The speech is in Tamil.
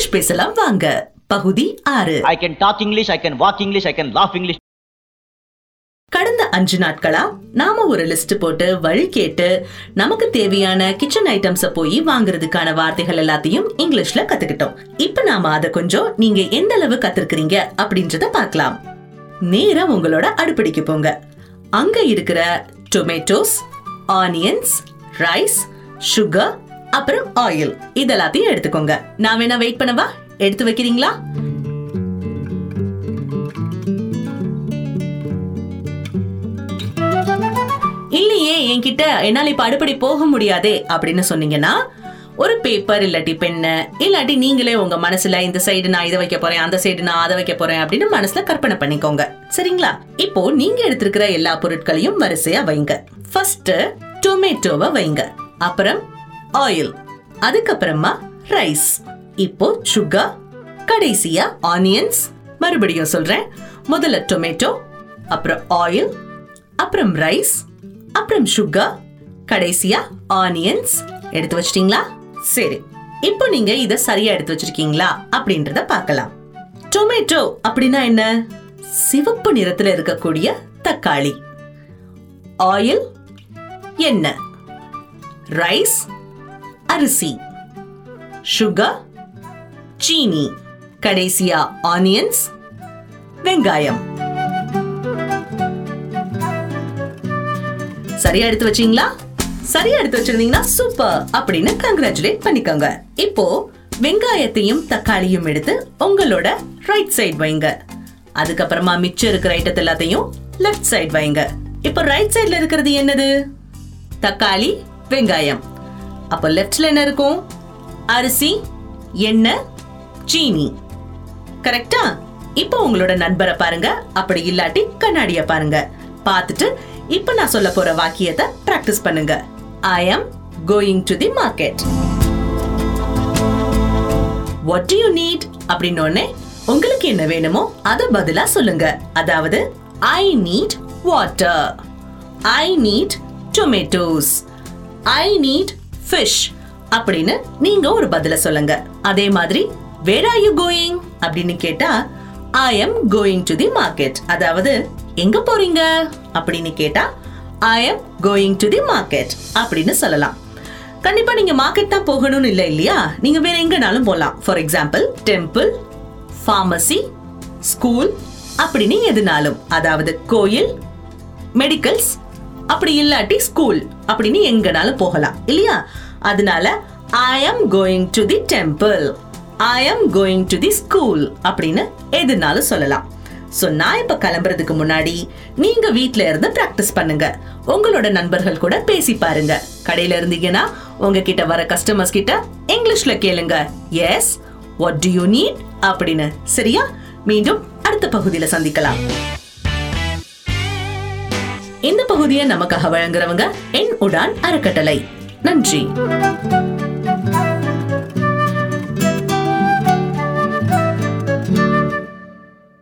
இங்கிலீஷ் பேசலாம் வாங்க. பகுதி ஆறு. I can talk English, I can walk English, I can laugh English. கடந்த அஞ்சு நாட்களா நாம ஒரு லிஸ்ட் போட்டு வழி கேட்டு நமக்கு தேவையான கிச்சன் ஐட்டம்ஸ போய் வாங்குறதுக்கான வார்த்தைகள் எல்லாத்தையும் இங்கிலீஷ்ல கத்துக்கிட்டோம். இப்ப நாம அத கொஞ்சம் நீங்க எந்த அளவு கத்துருக்கீங்க அப்படின்றத பார்க்கலாம். நேரா உங்களோட அடுப்படிக்கு போங்க. அங்க இருக்கிற டொமேட்டோஸ் ஆனியன்ஸ் ரைஸ் சுகர் அப்புறம் ஆயில் இதெல்லாத்தையும் எடுத்துக்கோங்க. நான் வேணா வெயிட் பண்ணவா? எடுத்து வைக்கிறீங்களா? இல்லையே என்கிட்ட என்னால இப்ப அடுப்படி போக முடியாதே அப்படின்னு சொன்னீங்கன்னா ஒரு பேப்பர் இல்லாட்டி பென்னு இல்லாட்டி நீங்களே உங்க மனசுல இந்த சைடு நான் இதை வைக்க போறேன் அந்த சைடு நான் அதை வைக்க போறேன் அப்படின்னு மனசுல கற்பனை பண்ணிக்கோங்க. சரிங்களா? இப்போ நீங்க எடுத்திருக்கிற எல்லா பொருட்களையும் வரிசையா வைங்க. ஃபர்ஸ்ட் டொமேட்டோவை வைங்க. அப்புறம் ஆயில் அதுக்கப்புறமா ரைஸ் இப்போ சுகர் கடைசியா ஆனியன்ஸ் மறுபடியும் சொல்றேன். முதல்ல டொமேட்டோ அப்புறம் ஆயில் அப்புறம் ரைஸ் அப்புறம் சுகர் கடைசியா ஆனியன்ஸ் எடுத்து வச்சிட்டீங்களா? சரி. இப்போ நீங்க இத சரியா எடுத்து வச்சிருக்கீங்களா? அப்படின்றத பார்க்கலாம். டொமேட்டோ அப்படின்னா என்ன? சிவப்பு நிறத்துல இருக்கக்கூடிய தக்காளி. ஆயில் எண்ணெய். ரைஸ் அரிசி. சுகர் சீனி கடைசியா ஆனியன்ஸ் வெங்காயம். சரியா எடுத்து வச்சீங்களா? சரியா எடுத்து வச்சிருந்தீங்கன்னா சூப்பர் அப்படின்னு கங்க்ராச்சுலேட் பண்ணிக்கோங்க. இப்போ வெங்காயத்தையும் தக்காளியும் எடுத்து உங்களோட ரைட் சைடு வைங்க. அதுக்கப்புறமா மிச்சம் இருக்கிற ஐட்டத்தை எல்லாத்தையும் லெஃப்ட் சைடு வைங்க. இப்போ ரைட் சைடுல இருக்கிறது என்னது? தக்காளி வெங்காயம். அப்போ லெஃப்ட்ல என்ன இருக்கும்? அரிசி எண்ணெய் சீனி. கரெக்டா இப்போ உங்களோட நண்பரை பாருங்க. அப்படி இல்லாட்டி கண்ணாடிய பாருங்க. பார்த்துட்டு இப்போ நான் சொல்ல போற வாக்கியத்தை பிராக்டிஸ் பண்ணுங்க. I am going to the market what do you need அப்படின்னு உங்களுக்கு என்ன வேணுமோ அத பதிலா சொல்லுங்க. அதாவது I need water I need tomatoes I need fish அப்படின்னு நீங்க ஒரு பதில சொல்லுங்க. அதே மாதிரி வேர் ஆர் யூ கோயிங் அப்படின்னு கேட்டா I am going to the market அதாவது எங்க போறீங்க? அப்படின்னு கேட்டா I am going to the market அப்படின்னு சொல்லலாம். கண்டிப்பா நீங்க மார்க்கெட் தான் போகணும்னு இல்லை இல்லையா? நீங்க வேற எங்கனாலும் போகலாம் for example temple pharmacy school அப்படின்னு எதுனாலும். அதாவது கோயில் மெடிக்கல்ஸ் அப்படி இல்லாட்டி ஸ்கூல் அப்படின்னு எங்கனாலும் போகலாம் இல்லையா? அதனால I am going to the temple I am going to the school அப்படின்னு எதுனாலும் சொல்லலாம். ஸோ நான் இப்போ கிளம்புறதுக்கு முன்னாடி நீங்க வீட்டில இருந்து பிராக்டிஸ் பண்ணுங்க. உங்களோட நண்பர்கள் கூட பேசி பாருங்க. கடையில இருந்தீங்கன்னா உங்ககிட்ட வர கஸ்டமர்ஸ் கிட்ட இங்கிலீஷ்ல கேளுங்க. Yes what do you need அப்படின்னு. சரியா? மீண்டும் அடுத்த பகுதியில் சந்திக்கலாம். இந்த பகுதியை நமக்காக வழங்குறவங்க என் உடான் அறக்கட்டளை. நன்றி.